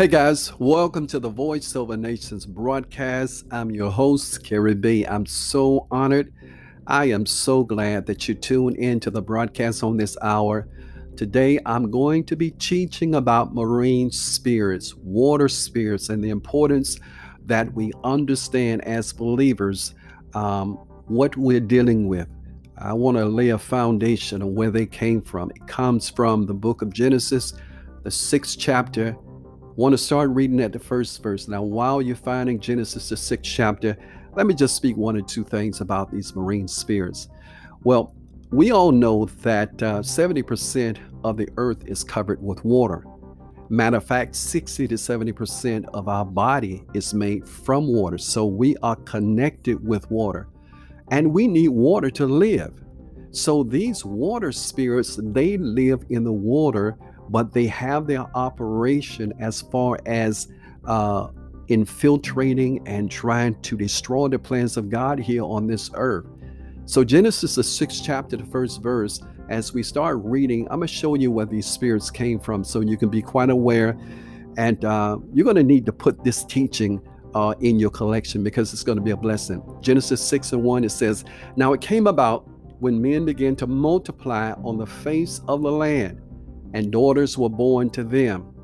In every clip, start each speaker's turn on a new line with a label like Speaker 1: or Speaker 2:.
Speaker 1: Hey guys, welcome to the Voice Over Nations broadcast. I'm your host, Kerry B. I'm so honored. I am so glad that you tune in to the broadcast on this hour. Today, I'm going to be teaching about marine spirits, water spirits, and the importance that we understand as believers um, what we're dealing with. I want to lay a foundation of where they came from. It comes from the book of Genesis, the sixth chapter. Want to start reading at the first verse. Now, while you're finding Genesis, the sixth chapter, let me just speak one or two things about these marine spirits. Well, we all know that uh, 70% of the earth is covered with water. Matter of fact, 60 to 70% of our body is made from water. So we are connected with water and we need water to live. So these water spirits, they live in the water, but they have their operation as far as uh, infiltrating and trying to destroy the plans of God here on this earth. So Genesis, the sixth chapter, the first verse, as we start reading, I'm going to show you where these spirits came from so you can be quite aware. And uh, you're going to need to put this teaching uh, in your collection because it's going to be a blessing. Genesis 6 and 1, it says, Now it came about when men began to multiply on the face of the land, and daughters were born to them,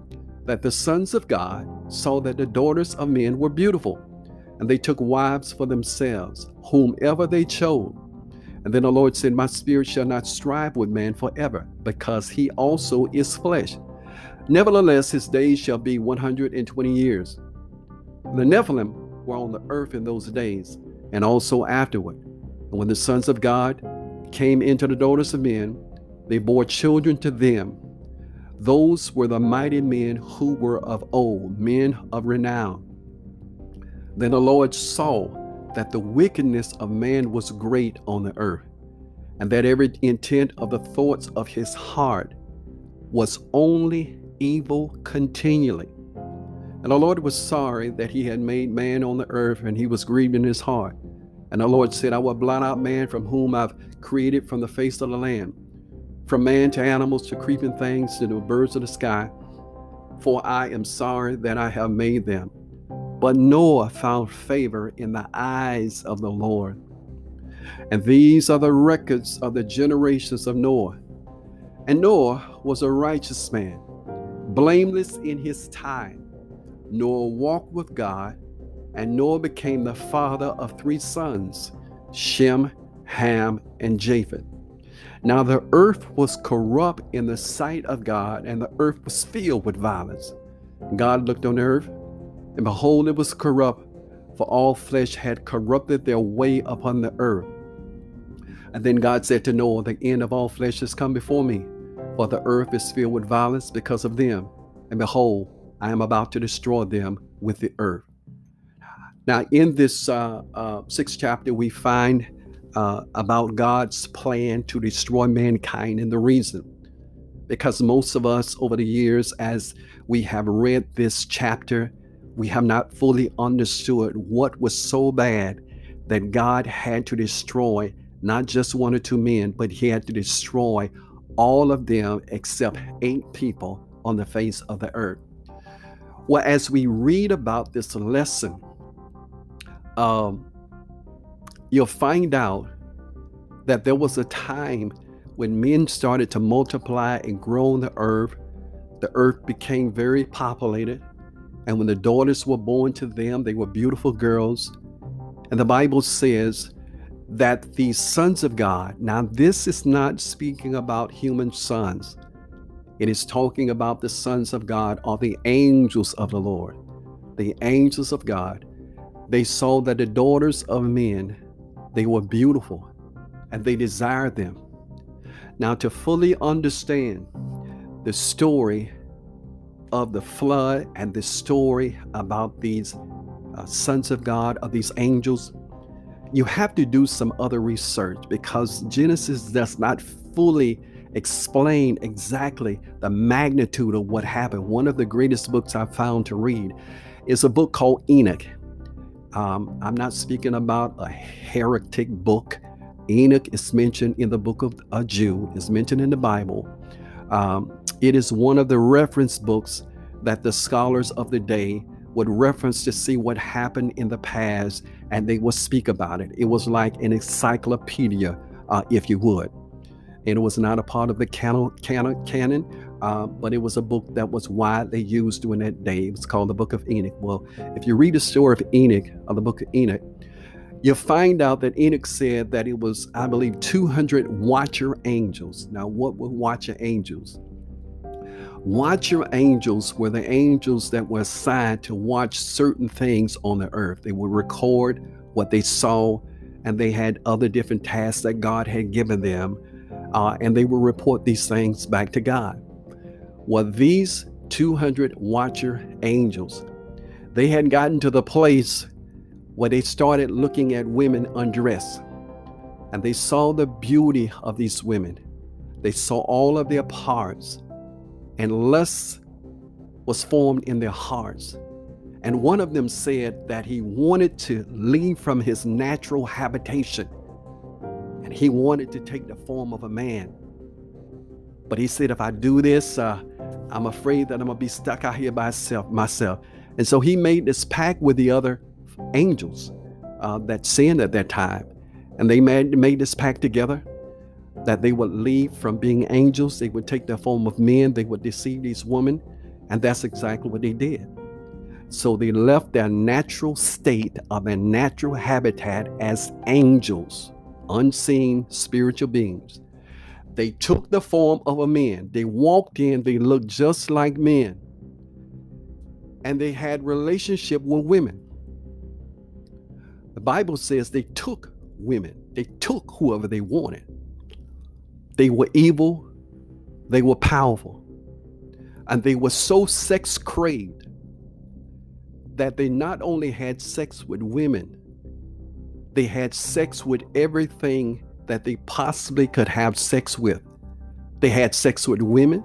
Speaker 1: that the sons of God saw that the daughters of men were beautiful, and they took wives for themselves, whomever they chose. And then the Lord said, My spirit shall not strive with man forever, because he also is flesh. Nevertheless, his days shall be 120 years. The Nephilim were on the earth in those days and also afterward. And when the sons of God came into the daughters of men, they bore children to them. Those were the mighty men who were of old, men of renown. Then the Lord saw that the wickedness of man was great on the earth, and that every intent of the thoughts of his heart was only evil continually. And the Lord was sorry that he had made man on the earth, and he was grieved in his heart. And the Lord said, I will blot out man from whom I've created from the face of the land, from man to animals to creeping things to the birds of the sky, for I am sorry that I have made them. But Noah found favor in the eyes of the Lord. And these are the records of the generations of Noah. And Noah was a righteous man, blameless in his time Noah walked with God, and Noah became the father of three sons Shem, Ham, and Japheth. Now the earth was corrupt in the sight of God, and the earth was filled with violence. God looked on earth, and behold, it was corrupt, for all flesh had corrupted their way upon the earth. And then God said to Noah, The end of all flesh has come before me, for the earth is filled with violence because of them. And behold, I am about to destroy them with the earth. Now, in this uh, uh, sixth chapter, we find uh, about God's plan to destroy mankind and the reason. Because most of us over the years, as we have read this chapter, we have not fully understood what was so bad that God had to destroy not just one or two men, but He had to destroy all of them except eight people on the face of the earth. Well, as we read about this lesson, um, you'll find out that there was a time when men started to multiply and grow on the earth. The earth became very populated. And when the daughters were born to them, they were beautiful girls. And the Bible says that the sons of God, now this is not speaking about human sons, it is talking about the sons of God or the angels of the Lord. The angels of God. They saw that the daughters of men, they were beautiful and they desired them. Now, to fully understand the story of the flood and the story about these uh, sons of God, of these angels, you have to do some other research because Genesis does not fully explain exactly the magnitude of what happened. One of the greatest books I've found to read is a book called Enoch. Um, I'm not speaking about a heretic book. Enoch is mentioned in the book of Jude, is mentioned in the Bible. Um, it is one of the reference books that the scholars of the day would reference to see what happened in the past and they would speak about it. It was like an encyclopedia, uh, if you would. And it was not a part of the canon, canon, canon uh, but it was a book that was widely used during that day. It was called the Book of Enoch. Well, if you read the story of Enoch, of the Book of Enoch, you find out that Enoch said that it was, I believe, 200 watcher angels. Now, what were watcher angels? Watcher angels were the angels that were assigned to watch certain things on the earth. They would record what they saw, and they had other different tasks that God had given them, uh, and they would report these things back to God. Well, these 200 watcher angels, they had gotten to the place where they started looking at women undressed. And they saw the beauty of these women. They saw all of their parts, and lust was formed in their hearts. And one of them said that he wanted to leave from his natural habitation and he wanted to take the form of a man. But he said, if I do this, uh, I'm afraid that I'm going to be stuck out here by myself, myself. And so he made this pact with the other angels uh, that sinned at that time. And they made, made this pact together that they would leave from being angels, they would take the form of men, they would deceive these women. And that's exactly what they did. So they left their natural state of their natural habitat as angels, unseen spiritual beings. They took the form of a man. They walked in, they looked just like men. And they had relationship with women. The Bible says they took women, they took whoever they wanted. They were evil, they were powerful, and they were so sex craved that they not only had sex with women, they had sex with everything that they possibly could have sex with. They had sex with women,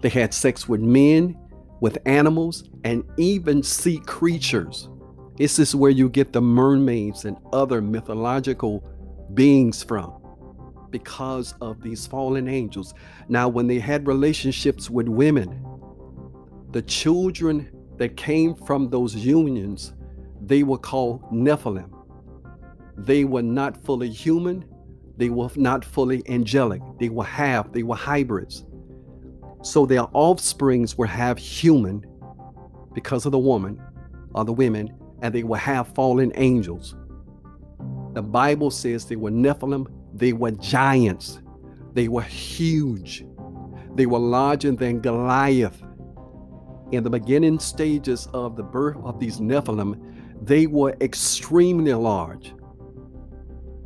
Speaker 1: they had sex with men, with animals, and even sea creatures. This is where you get the mermaids and other mythological beings from because of these fallen angels. Now, when they had relationships with women, the children that came from those unions, they were called Nephilim. They were not fully human, they were not fully angelic, they were half, they were hybrids. So their offsprings were half human because of the woman or the women, and they were half fallen angels. The Bible says they were Nephilim, they were giants, they were huge, they were larger than Goliath. In the beginning stages of the birth of these Nephilim, they were extremely large.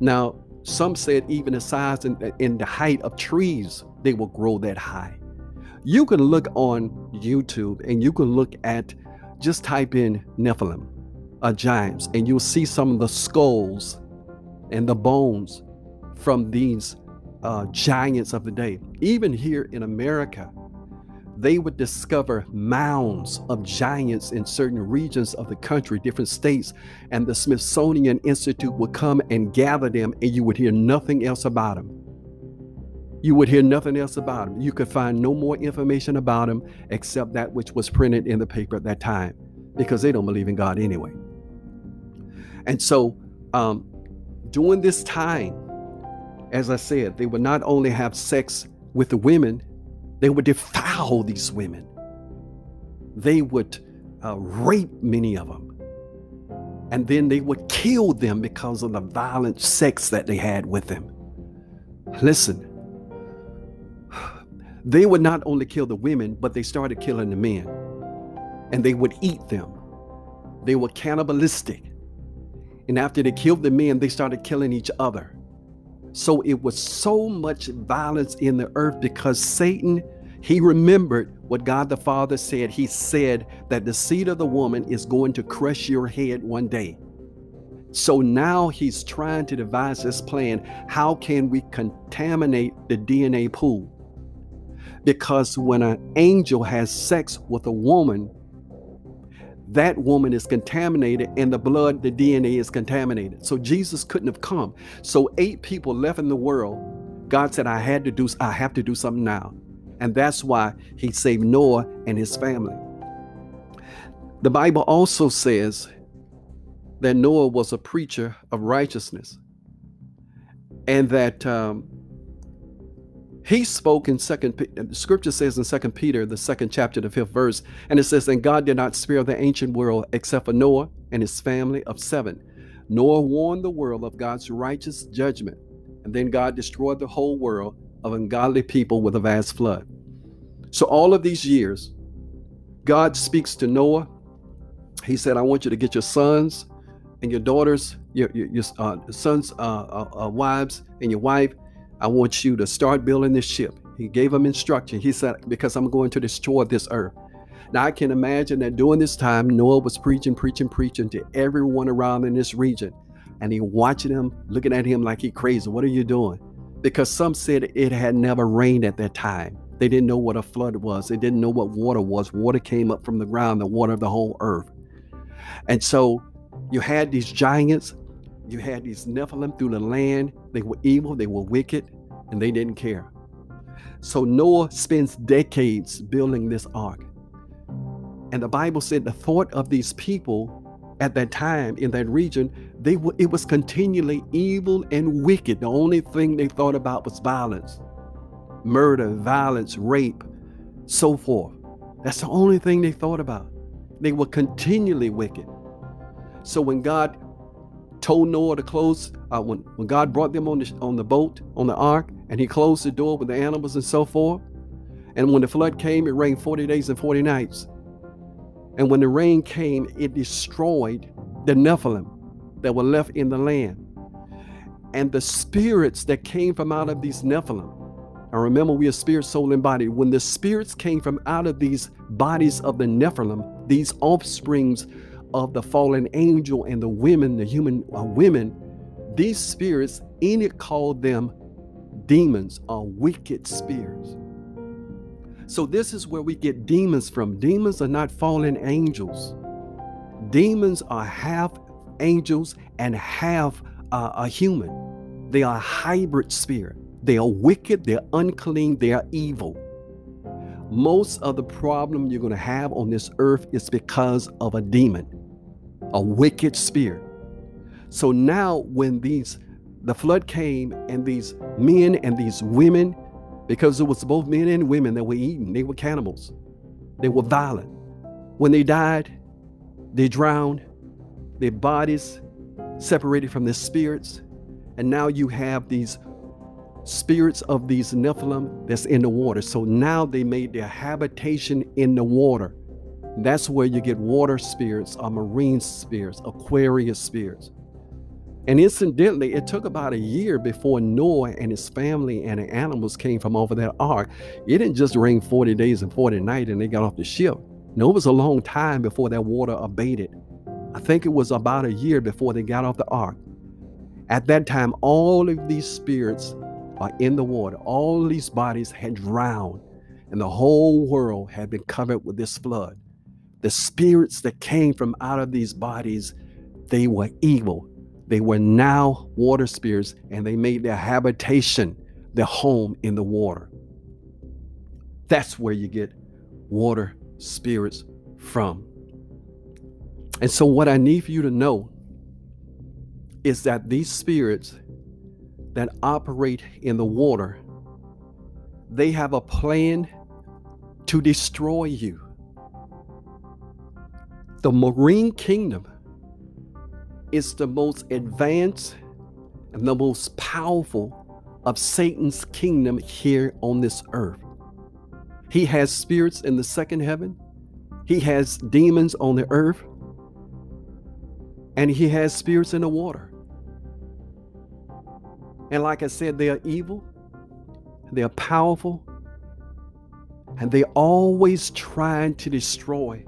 Speaker 1: Now, some said even the size and in the height of trees, they will grow that high. You can look on YouTube and you can look at just type in Nephilim uh, giants, and you'll see some of the skulls and the bones from these uh, giants of the day. Even here in America, they would discover mounds of giants in certain regions of the country, different states, and the Smithsonian Institute would come and gather them, and you would hear nothing else about them. You would hear nothing else about them. You could find no more information about them except that which was printed in the paper at that time because they don't believe in God anyway. And so, um, during this time, as I said, they would not only have sex with the women, they would defile these women. They would uh, rape many of them. And then they would kill them because of the violent sex that they had with them. Listen, they would not only kill the women, but they started killing the men. And they would eat them. They were cannibalistic. And after they killed the men, they started killing each other. So it was so much violence in the earth because Satan, he remembered what God the Father said. He said that the seed of the woman is going to crush your head one day. So now he's trying to devise this plan. How can we contaminate the DNA pool? Because when an angel has sex with a woman, that woman is contaminated and the blood, the DNA is contaminated. So Jesus couldn't have come. So eight people left in the world. God said, I had to do, I have to do something now. And that's why he saved Noah and his family. The Bible also says that Noah was a preacher of righteousness and that um, he spoke in second scripture says in second peter the second chapter the fifth verse and it says and god did not spare the ancient world except for noah and his family of seven nor warned the world of god's righteous judgment. And then god destroyed the whole world of ungodly people with a vast flood. So all of these years god speaks to noah. He said i want you to get your sons and your daughters your, your, your uh, sons uh, uh, uh wives and your wife I want you to start building this ship. He gave him instruction. He said, Because I'm going to destroy this earth. Now, I can imagine that during this time, Noah was preaching, preaching, preaching to everyone around in this region. And he watching him, looking at him like he crazy. What are you doing? Because some said it had never rained at that time. They didn't know what a flood was. They didn't know what water was. Water came up from the ground, the water of the whole earth. And so you had these giants you had these Nephilim through the land. They were evil, they were wicked, and they didn't care. So Noah spends decades building this ark. And the Bible said the thought of these people at that time in that region, they were it was continually evil and wicked. The only thing they thought about was violence, murder, violence, rape, so forth. That's the only thing they thought about. They were continually wicked. So when God told Noah to close uh, when, when God brought them on the, on the boat, on the ark, and he closed the door with the animals and so forth. And when the flood came, it rained 40 days and 40 nights. And when the rain came, it destroyed the Nephilim that were left in the land. And the spirits that came from out of these Nephilim, and remember, we are spirit, soul, and body. When the spirits came from out of these bodies of the Nephilim, these offsprings of the fallen angel and the women, the human uh, women, these spirits, Enoch called them demons or wicked spirits. So, this is where we get demons from. Demons are not fallen angels, demons are half angels and half uh, a human. They are hybrid spirit. They are wicked, they're unclean, they are evil. Most of the problem you're going to have on this earth is because of a demon a wicked spirit. So now, when these the flood came and these men and these women, because it was both men and women that were eaten, they were cannibals, they were violent. When they died, they drowned, their bodies separated from their spirits, and now you have these spirits of these Nephilim that's in the water. So now they made their habitation in the water. That's where you get water spirits or marine spirits, Aquarius spirits. And incidentally, it took about a year before Noah and his family and the animals came from over that ark. It didn't just rain 40 days and 40 nights and they got off the ship. No, it was a long time before that water abated. I think it was about a year before they got off the ark. At that time, all of these spirits are in the water. All these bodies had drowned, and the whole world had been covered with this flood the spirits that came from out of these bodies, they were evil. They were now water spirits, and they made their habitation, their home in the water. That's where you get water spirits from. And so, what I need for you to know is that these spirits that operate in the water, they have a plan to destroy you. The marine kingdom is the most advanced and the most powerful of Satan's kingdom here on this earth. He has spirits in the second heaven, he has demons on the earth, and he has spirits in the water. And like I said, they are evil, they are powerful, and they're always trying to destroy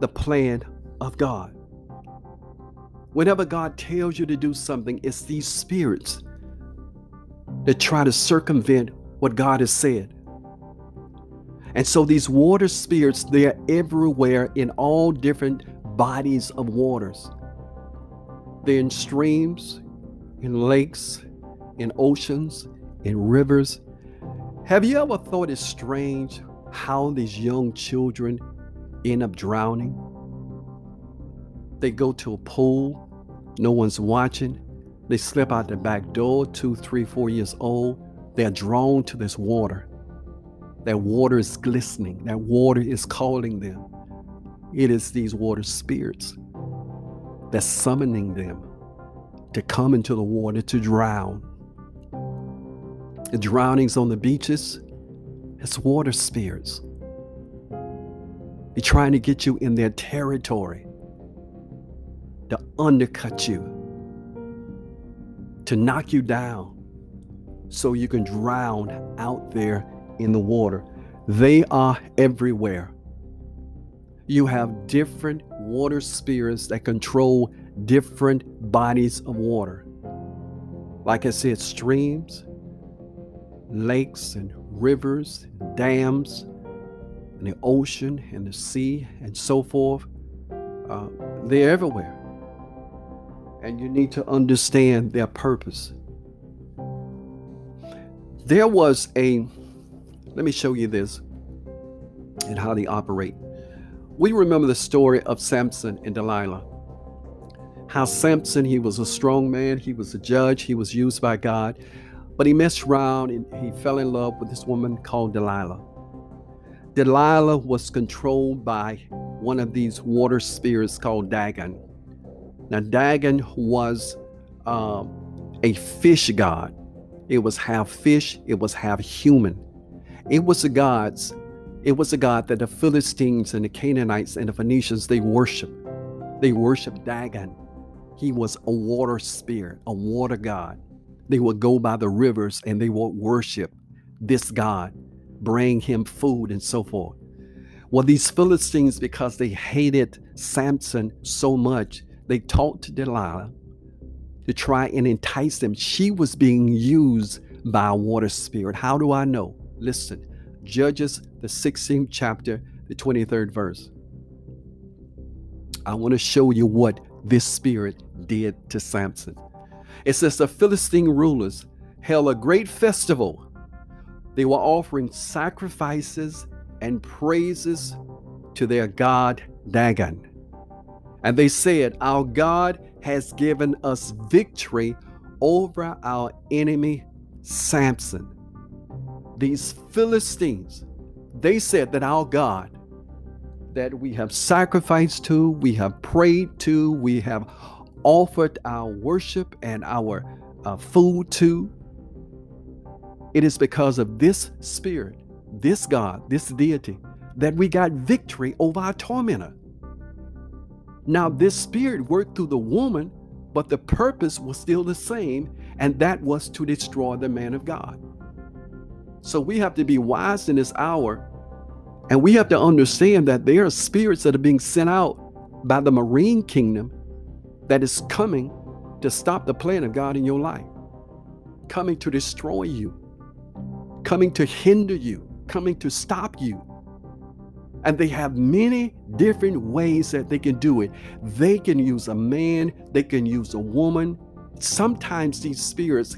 Speaker 1: the plan of God. Whenever God tells you to do something, it's these spirits that try to circumvent what God has said. And so these water spirits, they are everywhere in all different bodies of waters. They're in streams, in lakes, in oceans, in rivers. Have you ever thought it's strange how these young children end up drowning? They go to a pool, no one's watching. They slip out the back door, two, three, four years old. They're drawn to this water. That water is glistening. That water is calling them. It is these water spirits that's summoning them to come into the water to drown. The drownings on the beaches, it's water spirits. They're trying to get you in their territory, to undercut you, to knock you down so you can drown out there in the water. They are everywhere. You have different water spirits that control different bodies of water. Like I said, streams, lakes, and rivers, dams, and the ocean and the sea, and so forth. Uh, they're everywhere. And you need to understand their purpose. There was a, let me show you this and how they operate. We remember the story of Samson and Delilah. How Samson, he was a strong man, he was a judge, he was used by God, but he messed around and he fell in love with this woman called Delilah. Delilah was controlled by one of these water spirits called Dagon. Now, Dagon was um, a fish god. It was half fish, it was half human. It was a god's, it was a god that the Philistines and the Canaanites and the Phoenicians they worshiped. They worshiped Dagon. He was a water spirit, a water god. They would go by the rivers and they would worship this god, bring him food and so forth. Well, these Philistines, because they hated Samson so much, they talked to Delilah to try and entice them. She was being used by a water spirit. How do I know? Listen, Judges, the 16th chapter, the 23rd verse. I want to show you what this spirit did to Samson. It says the Philistine rulers held a great festival. They were offering sacrifices and praises to their god Dagon. And they said, Our God has given us victory over our enemy Samson. These Philistines, they said that our God, that we have sacrificed to, we have prayed to, we have offered our worship and our uh, food to, it is because of this spirit, this God, this deity, that we got victory over our tormentor. Now, this spirit worked through the woman, but the purpose was still the same, and that was to destroy the man of God. So we have to be wise in this hour, and we have to understand that there are spirits that are being sent out by the marine kingdom that is coming to stop the plan of God in your life, coming to destroy you, coming to hinder you, coming to stop you. And they have many different ways that they can do it. They can use a man, they can use a woman. Sometimes these spirits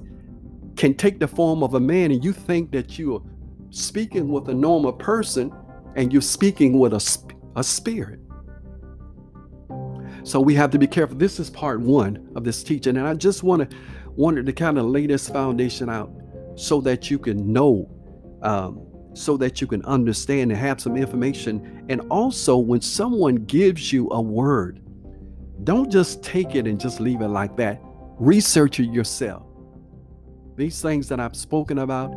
Speaker 1: can take the form of a man, and you think that you're speaking with a normal person and you're speaking with a, a spirit. So we have to be careful. This is part one of this teaching, and I just want to wanted to kind of lay this foundation out so that you can know, um, so that you can understand and have some information. And also, when someone gives you a word, don't just take it and just leave it like that. Research it yourself. These things that I've spoken about,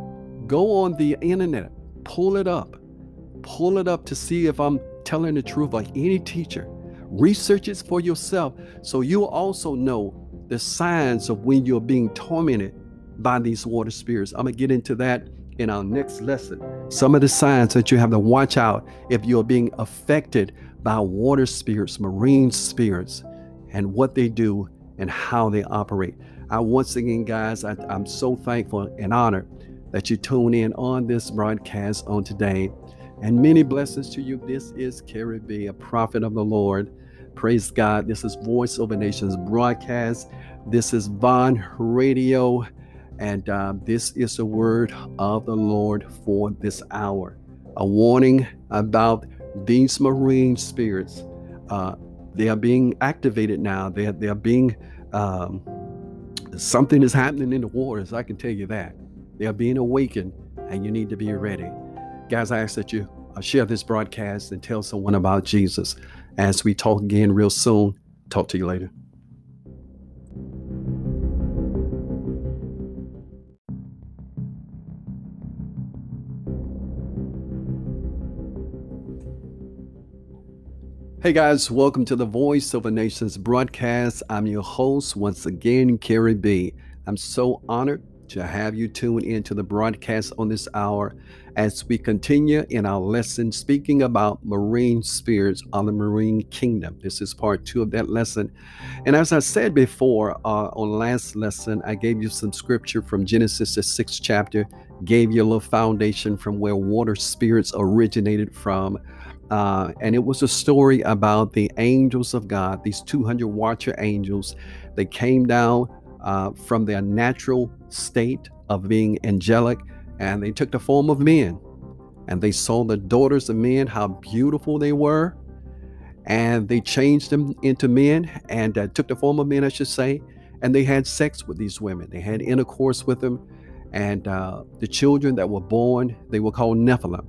Speaker 1: go on the internet, pull it up, pull it up to see if I'm telling the truth, like any teacher. Research it for yourself so you'll also know the signs of when you're being tormented by these water spirits. I'm going to get into that in our next lesson. Some of the signs that you have to watch out if you're being affected by water spirits, marine spirits, and what they do and how they operate. I once again, guys, I, I'm so thankful and honored that you tune in on this broadcast on today. And many blessings to you. This is Kerry B, a prophet of the Lord. Praise God. This is Voice Over Nations broadcast. This is Von Radio. And uh, this is the word of the Lord for this hour. A warning about these marine spirits. Uh, they are being activated now. They are, they are being, um, something is happening in the waters. I can tell you that. They are being awakened, and you need to be ready. Guys, I ask that you uh, share this broadcast and tell someone about Jesus. As we talk again real soon, talk to you later. Hey guys, welcome to the Voice of a Nations broadcast. I'm your host once again, Kerry B. I'm so honored to have you tune into the broadcast on this hour as we continue in our lesson speaking about marine spirits on the marine kingdom. This is part two of that lesson. And as I said before uh, on last lesson, I gave you some scripture from Genesis, the sixth chapter, gave you a little foundation from where water spirits originated from. Uh, and it was a story about the angels of God, these 200 watcher angels. They came down uh, from their natural state of being angelic and they took the form of men. And they saw the daughters of men, how beautiful they were. And they changed them into men and uh, took the form of men, I should say. And they had sex with these women, they had intercourse with them. And uh, the children that were born, they were called Nephilim.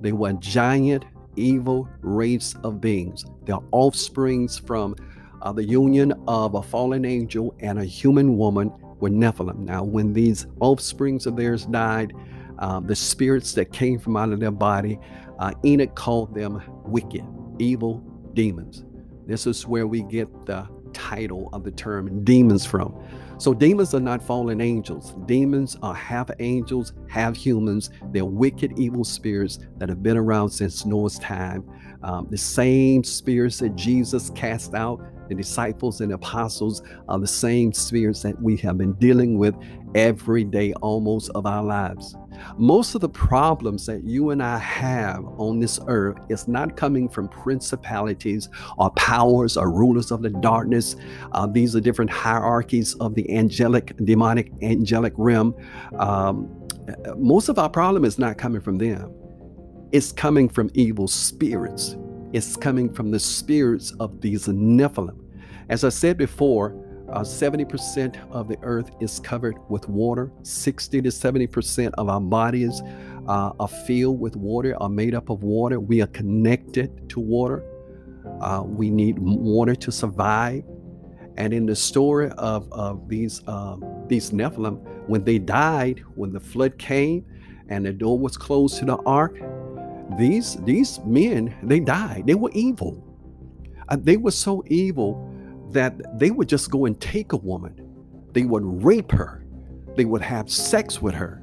Speaker 1: They were giant evil race of beings. They're offsprings from uh, the union of a fallen angel and a human woman with Nephilim. Now, when these offsprings of theirs died, uh, the spirits that came from out of their body, uh, Enoch called them wicked, evil demons. This is where we get the title of the term demons from. So demons are not fallen angels. Demons are half angels, half humans. They're wicked, evil spirits that have been around since Noah's time. Um, the same spirits that Jesus cast out, the disciples and apostles, are the same spirits that we have been dealing with every day almost of our lives. Most of the problems that you and I have on this earth is not coming from principalities or powers or rulers of the darkness. Uh, these are different hierarchies of the angelic, demonic, angelic realm. Um, most of our problem is not coming from them. It's coming from evil spirits. It's coming from the spirits of these Nephilim. As I said before, uh, 70% of the earth is covered with water. 60 to 70% of our bodies uh, are filled with water, are made up of water. We are connected to water. Uh, we need water to survive. And in the story of, of these, um, these Nephilim, when they died, when the flood came and the door was closed to the ark, these, these men, they died. They were evil. Uh, they were so evil that they would just go and take a woman, they would rape her, they would have sex with her.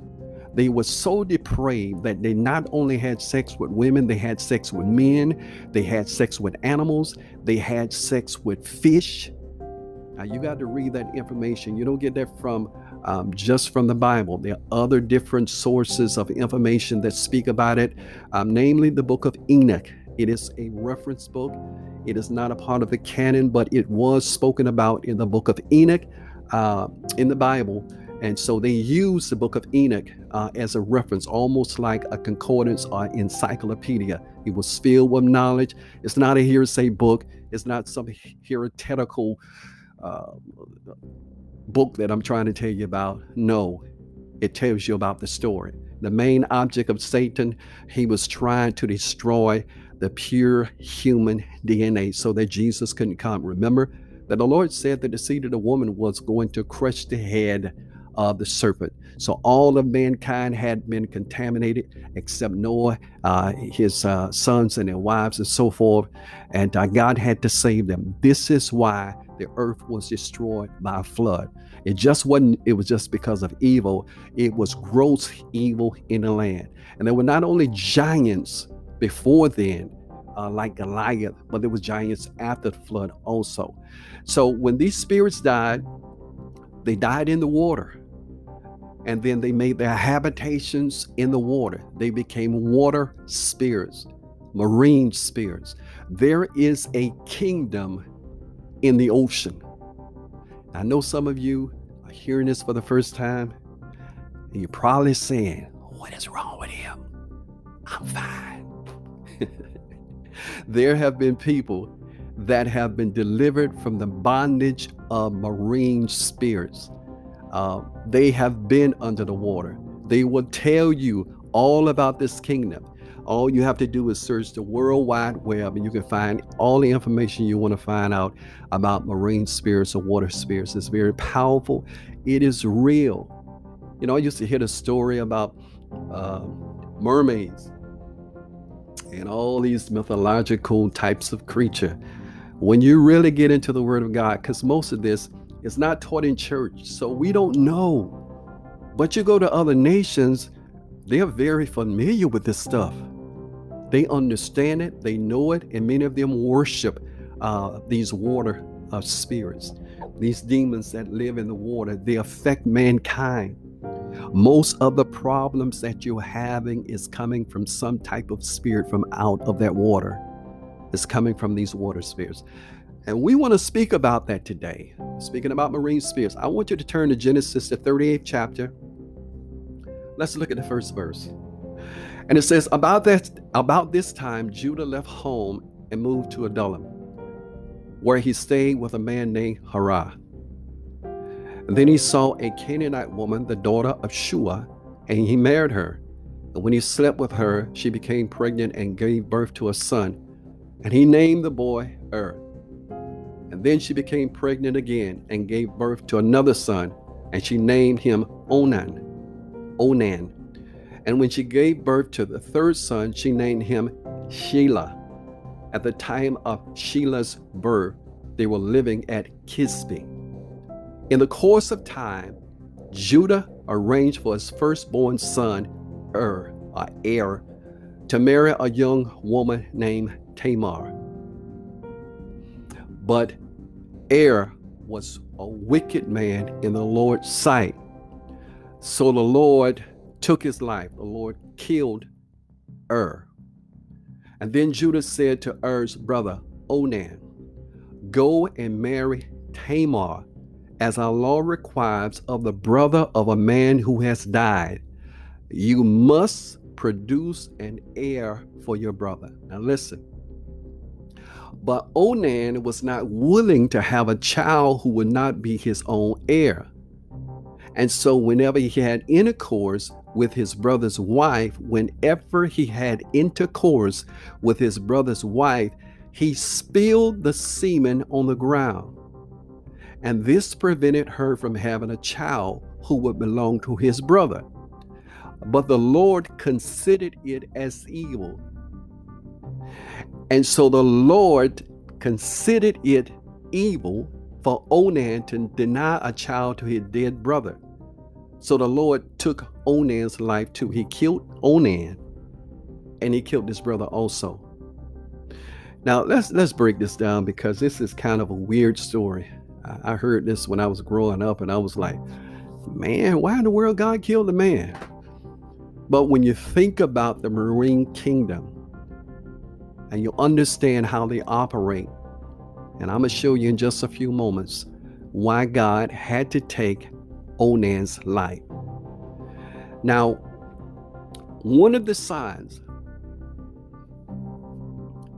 Speaker 1: They were so depraved that they not only had sex with women, they had sex with men, they had sex with animals, they had sex with fish. Now, you got to read that information. You don't get that from um, just from the Bible. There are other different sources of information that speak about it, um, namely the book of Enoch. It is a reference book. It is not a part of the canon, but it was spoken about in the book of Enoch uh, in the Bible. And so they use the book of Enoch uh, as a reference, almost like a concordance or encyclopedia. It was filled with knowledge. It's not a hearsay book, it's not some heretical uh, book that I'm trying to tell you about. No, it tells you about the story. The main object of Satan, he was trying to destroy the pure human DNA so that Jesus couldn't come. Remember that the Lord said that the seed of the woman was going to crush the head of the serpent. So all of mankind had been contaminated except Noah, uh, his uh, sons, and their wives, and so forth. And uh, God had to save them. This is why the earth was destroyed by a flood. It just wasn't, it was just because of evil. It was gross evil in the land. And there were not only giants before then, uh, like Goliath, but there was giants after the flood also. So when these spirits died, they died in the water. And then they made their habitations in the water. They became water spirits, marine spirits. There is a kingdom in the ocean. I know some of you are hearing this for the first time, and you're probably saying, What is wrong with him? I'm fine. there have been people that have been delivered from the bondage of marine spirits. Uh, they have been under the water. They will tell you all about this kingdom. All you have to do is search the World Wide Web and you can find all the information you want to find out about marine spirits or water spirits. It's very powerful, it is real. You know, I used to hear the story about uh, mermaids and all these mythological types of creature. When you really get into the Word of God, because most of this is not taught in church, so we don't know. But you go to other nations, they are very familiar with this stuff. They understand it, they know it, and many of them worship uh, these water uh, spirits, these demons that live in the water. They affect mankind. Most of the problems that you're having is coming from some type of spirit from out of that water. It's coming from these water spirits. And we want to speak about that today. Speaking about marine spirits, I want you to turn to Genesis, the 38th chapter. Let's look at the first verse. And it says, About that about this time, Judah left home and moved to Adullam, where he stayed with a man named Hirah. And then he saw a Canaanite woman, the daughter of Shua, and he married her. And when he slept with her, she became pregnant and gave birth to a son. And he named the boy Er. And then she became pregnant again and gave birth to another son, and she named him Onan. Onan. And when she gave birth to the third son, she named him Shelah. At the time of Shelah's birth, they were living at Kezib. In the course of time, Judah arranged for his firstborn son, Er, or Er, to marry a young woman named Tamar. But Er was a wicked man in the Lord's sight. So the Lord took his life. The Lord killed Ur. And then Judah said to Er's brother, Onan, Go and marry Tamar, as our law requires of the brother of a man who has died. You must produce an heir for your brother. Now listen. But Onan was not willing to have a child who would not be his own heir. And so, whenever he had intercourse with his brother's wife, whenever he had intercourse with his brother's wife, he spilled the semen on the ground. And this prevented her from having a child who would belong to his brother. But the Lord considered it as evil. And so the Lord considered it evil for Onan to deny a child to his dead brother. So the Lord took Onan's life too. He killed Onan and he killed his brother also. Now let's let's break this down because this is kind of a weird story. I, I heard this when I was growing up and I was like, man, why in the world God killed a man? But when you think about the marine kingdom and you understand how they operate, and I'm going to show you in just a few moments why God had to take Onan's life. Now, one of the signs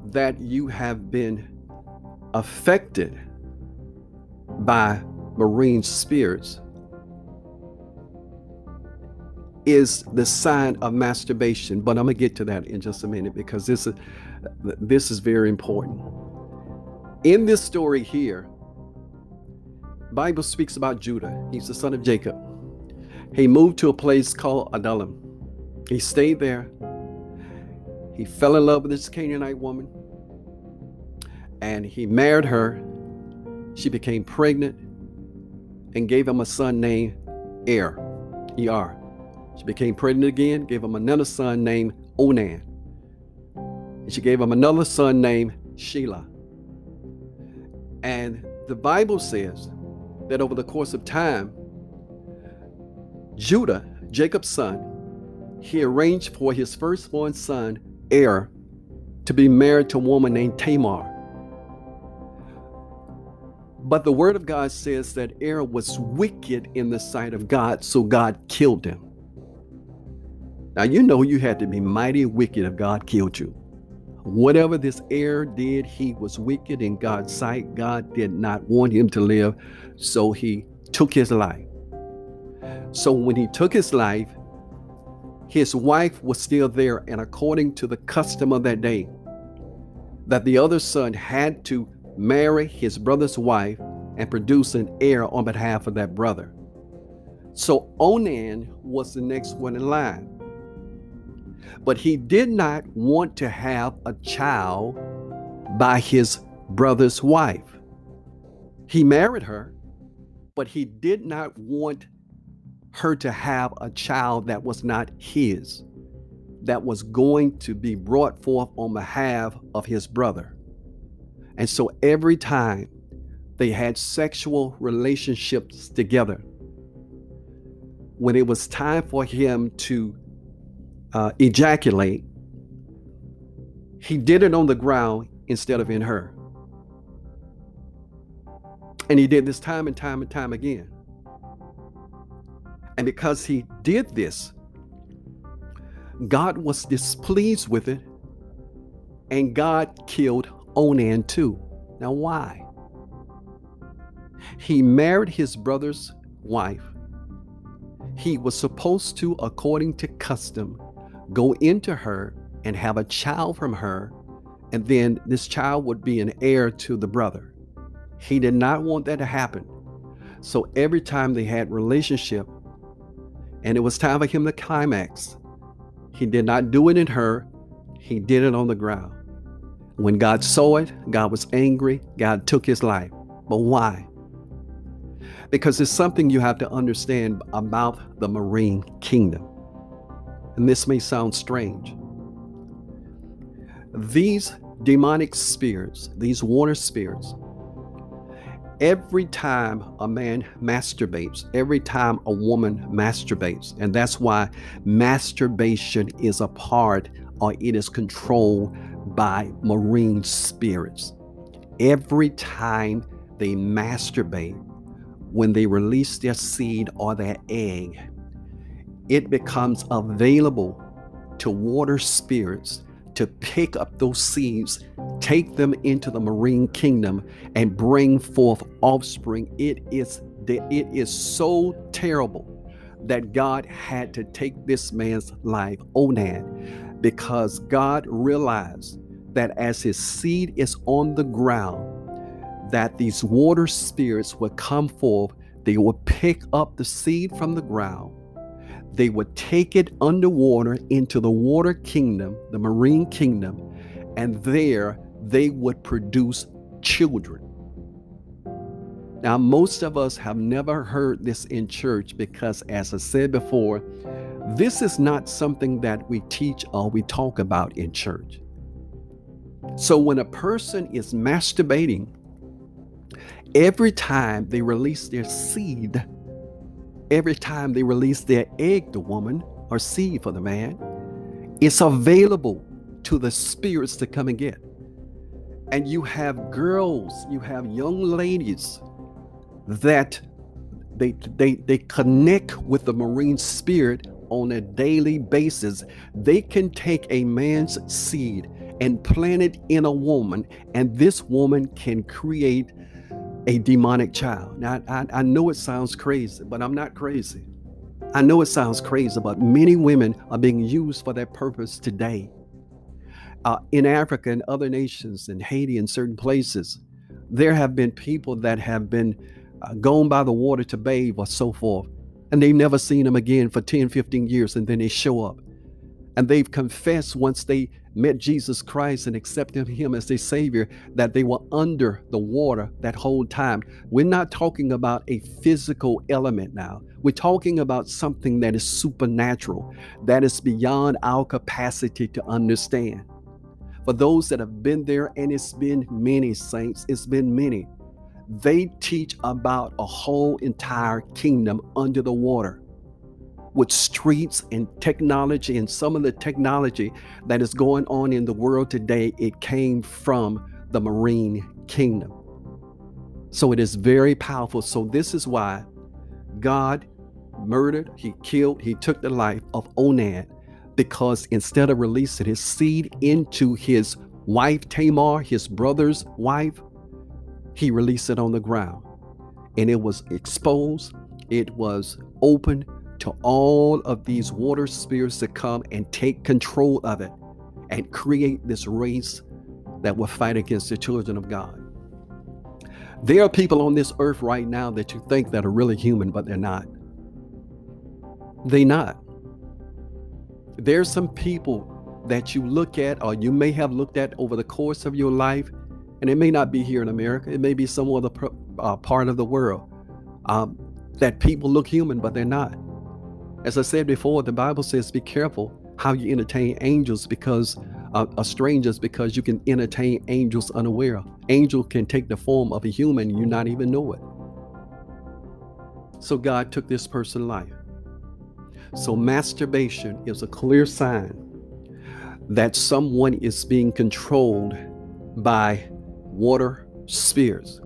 Speaker 1: that you have been affected by marine spirits is the sign of masturbation but i'm to get to that in just a minute because this is this is very important in this story here, Bible speaks about Judah. He's the son of Jacob. He moved to a place called Adullam. He stayed there. He fell in love with this Canaanite woman and he married her. She became pregnant and gave him a son named Er, E-R. She became pregnant again, gave him another son named Onan. And she gave him another son named Shelah. And the Bible says that over the course of time, Judah, Jacob's son, he arranged for his firstborn son, Er, to be married to a woman named Tamar. But the word of God says that Er was wicked in the sight of God, so God killed him. Now, you know you had to be mighty wicked if God killed you. Whatever this heir did, he was wicked in God's sight. God did not want him to live, so he took his life. So when he took his life, his wife was still there, and according to the custom of that day, that the other son had to marry his brother's wife and produce an heir on behalf of that brother. So Onan was the next one in line. But he did not want to have a child by his brother's wife. He married her, but he did not want her to have a child that was not his, that was going to be brought forth on behalf of his brother. And so every time they had sexual relationships together, when it was time for him to uh, ejaculate, he did it on the ground instead of in her. And he did this time and time and time again. And because he did this, God was displeased with it, and God killed Onan too. Now, why? He married his brother's wife. He was supposed to, according to custom, go into her and have a child from her, and then this child would be an heir to the brother. He did not want that to happen. So every time they had relationship and it was time for him to climax, he did not do it in her, he did it on the ground. When God saw it, God was angry, God took his life. But why? Because it's something you have to understand about the marine kingdom and this may sound strange. These demonic spirits, these water spirits, every time a man masturbates, every time a woman masturbates, and that's why masturbation is a part or it is controlled by marine spirits. Every time they masturbate, when they release their seed or their egg, it becomes available to water spirits to pick up those seeds, take them into the marine kingdom, and bring forth offspring. It is it is so terrible that God had to take this man's life, Onan, because God realized that as his seed is on the ground, that these water spirits would come forth, they would pick up the seed from the ground they would take it underwater into the water kingdom, the marine kingdom, and there they would produce children. Now, most of us have never heard this in church because, as I said before, this is not something that we teach or we talk about in church. So, when a person is masturbating, every time they release their seed, every time they release their egg, the woman, or seed for the man, it's available to the spirits to come and get. And you have girls, you have young ladies that they, they, they connect with the marine spirit on a daily basis. They can take a man's seed and plant it in a woman, and this woman can create a demonic child. Now, I, I know it sounds crazy, but I'm not crazy. I know it sounds crazy, but many women are being used for that purpose today. Uh, in Africa and other nations, in Haiti and certain places, there have been people that have been uh, gone by the water to bathe or so forth, and they've never seen them again for 10, 15 years, and then they show up. And they've confessed once they met Jesus Christ and accepted Him as their Savior, that they were under the water that whole time. We're not talking about a physical element now. We're talking about something that is supernatural, that is beyond our capacity to understand. For those that have been there, and it's been many saints, it's been many, they teach about a whole entire kingdom under the water with streets and technology and some of the technology that is going on in the world today, it came from the marine kingdom. So it is very powerful. So this is why God murdered, he killed, he took the life of Onan because instead of releasing his seed into his wife Tamar, his brother's wife, he released it on the ground. And it was exposed, it was open to all of these water spirits to come and take control of it and create this race that will fight against the children of God. There are people on this earth right now that you think that are really human, but they're not. They're not. There's some people that you look at or you may have looked at over the course of your life, and it may not be here in America, it may be some other uh, part of the world, um, that people look human, but they're not. As I said before, the Bible says, be careful how you entertain angels because uh, uh, strangers because you can entertain angels unaware. Angel can take the form of a human, you not even know it. So God took this person's life. So masturbation is a clear sign that someone is being controlled by water spirits.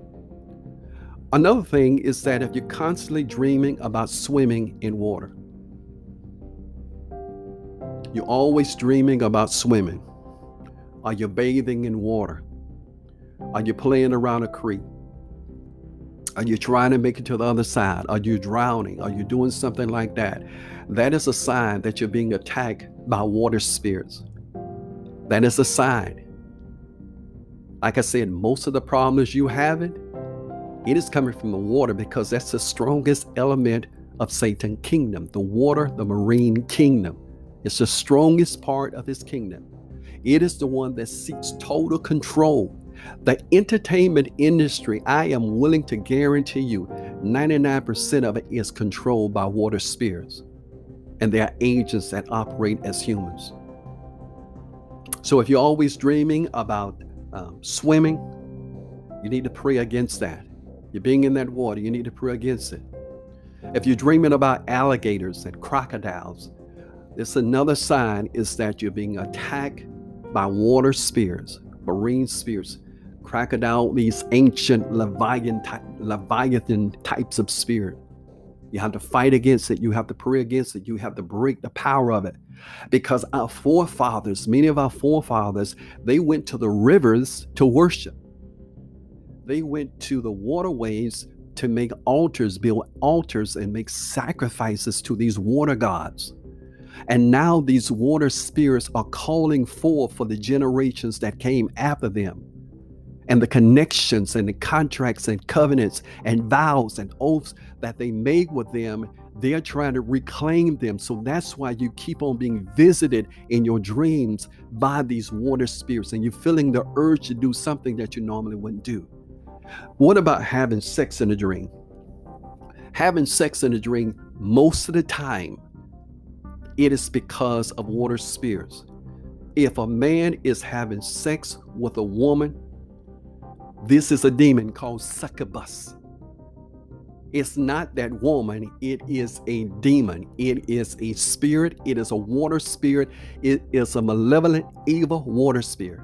Speaker 1: Another thing is that if you're constantly dreaming about swimming in water, you're always dreaming about swimming. Are you bathing in water? Are you playing around a creek? Are you trying to make it to the other side? Are you drowning? Are you doing something like that? That is a sign that you're being attacked by water spirits. That is a sign. Like I said, most of the problems you having, it is coming from the water because that's the strongest element of Satan's kingdom. The water, the marine kingdom. It's the strongest part of his kingdom. It is the one that seeks total control. The entertainment industry, I am willing to guarantee you, 99% of it is controlled by water spirits. And they are agents that operate as humans. So if you're always dreaming about um, swimming, you need to pray against that. You're being in that water, you need to pray against it. If you're dreaming about alligators and crocodiles, this another sign is that you're being attacked by water spirits, marine spirits, crocodile, these ancient Leviathan, Leviathan types of spirit. You have to fight against it. You have to pray against it. You have to break the power of it. Because our forefathers, many of our forefathers, they went to the rivers to worship. They went to the waterways to make altars, build altars, and make sacrifices to these water gods. And now these water spirits are calling forth for the generations that came after them and the connections and the contracts and covenants and vows and oaths that they made with them, they're trying to reclaim them. So that's why you keep on being visited in your dreams by these water spirits and you're feeling the urge to do something that you normally wouldn't do. What about having sex in a dream? Having sex in a dream, most of the time, it is because of water spirits. If a man is having sex with a woman this is a demon called succubus. It's not that woman, it is a demon. It is a spirit, it is a water spirit, it is a malevolent, evil water spirit.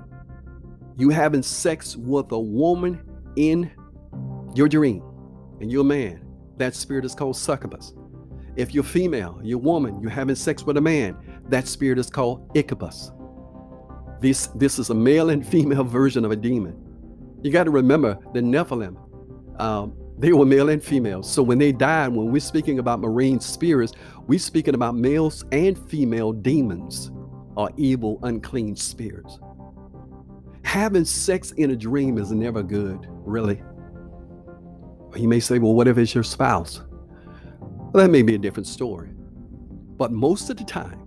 Speaker 1: You having sex with a woman in your dream, and you're a man, that spirit is called succubus. If you're female, you're woman, you're having sex with a man, that spirit is called incubus. This, this is a male and female version of a demon. You got to remember the Nephilim, um, they were male and female. So when they died, when we're speaking about marine spirits, we're speaking about males and female demons or evil, unclean spirits. Having sex in a dream is never good, really. You may say, well, what if it's your spouse? Well, that may be a different story. But most of the time,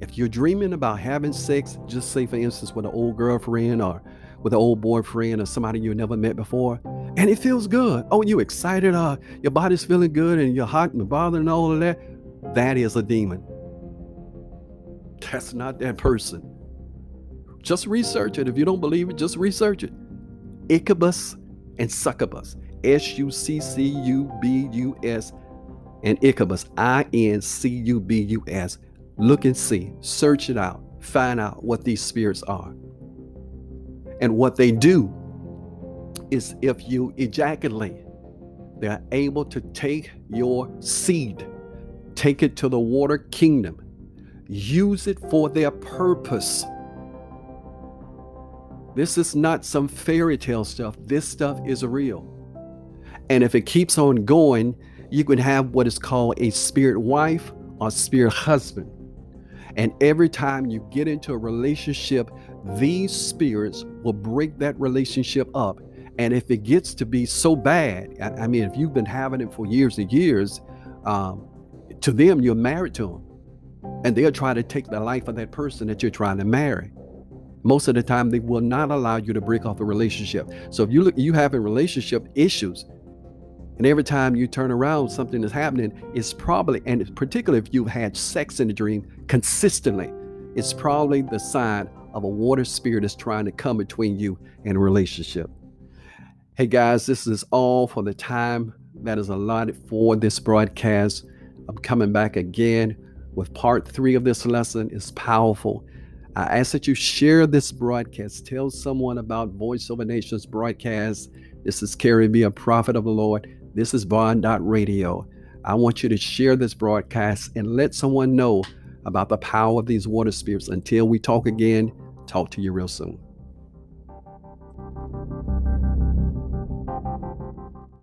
Speaker 1: if you're dreaming about having sex, just say, for instance, with an old girlfriend or with an old boyfriend or somebody you never met before, and it feels good. Oh, you're excited? Uh, your body's feeling good, and you're hot and bothering and all of that. That is a demon. That's not that person. Just research it. If you don't believe it, just research it. Incubus and succubus. S U C C U B U S and Incubus. I N C U B U S. Look and see. Search it out. Find out what these spirits are. And what they do is if you ejaculate, they're able to take your seed, take it to the water kingdom, use it for their purpose. This is not some fairy tale stuff. This stuff is real. And if it keeps on going, you can have what is called a spirit wife or spirit husband. And every time you get into a relationship, these spirits will break that relationship up. And if it gets to be so bad, I, mean, if you've been having it for years and years, um, to them, you're married to them. And they'll try to take the life of that person that you're trying to marry. Most of the time, they will not allow you to break off the relationship. So if you look, you having relationship issues, and every time you turn around, something is happening. It's probably, and particularly if you've had sex in a dream consistently, it's probably the sign of a water spirit is trying to come between you and a relationship. Hey guys, this is all for the time that is allotted for this broadcast. I'm coming back again with part three of this lesson. It's powerful. I ask that you share this broadcast. Tell someone about Voice Over Nations broadcast. This is Carrie B, a prophet of the Lord. This is Bond Radio. I want you to share this broadcast and let someone know about the power of these water spirits. Until we talk again, talk to you real soon.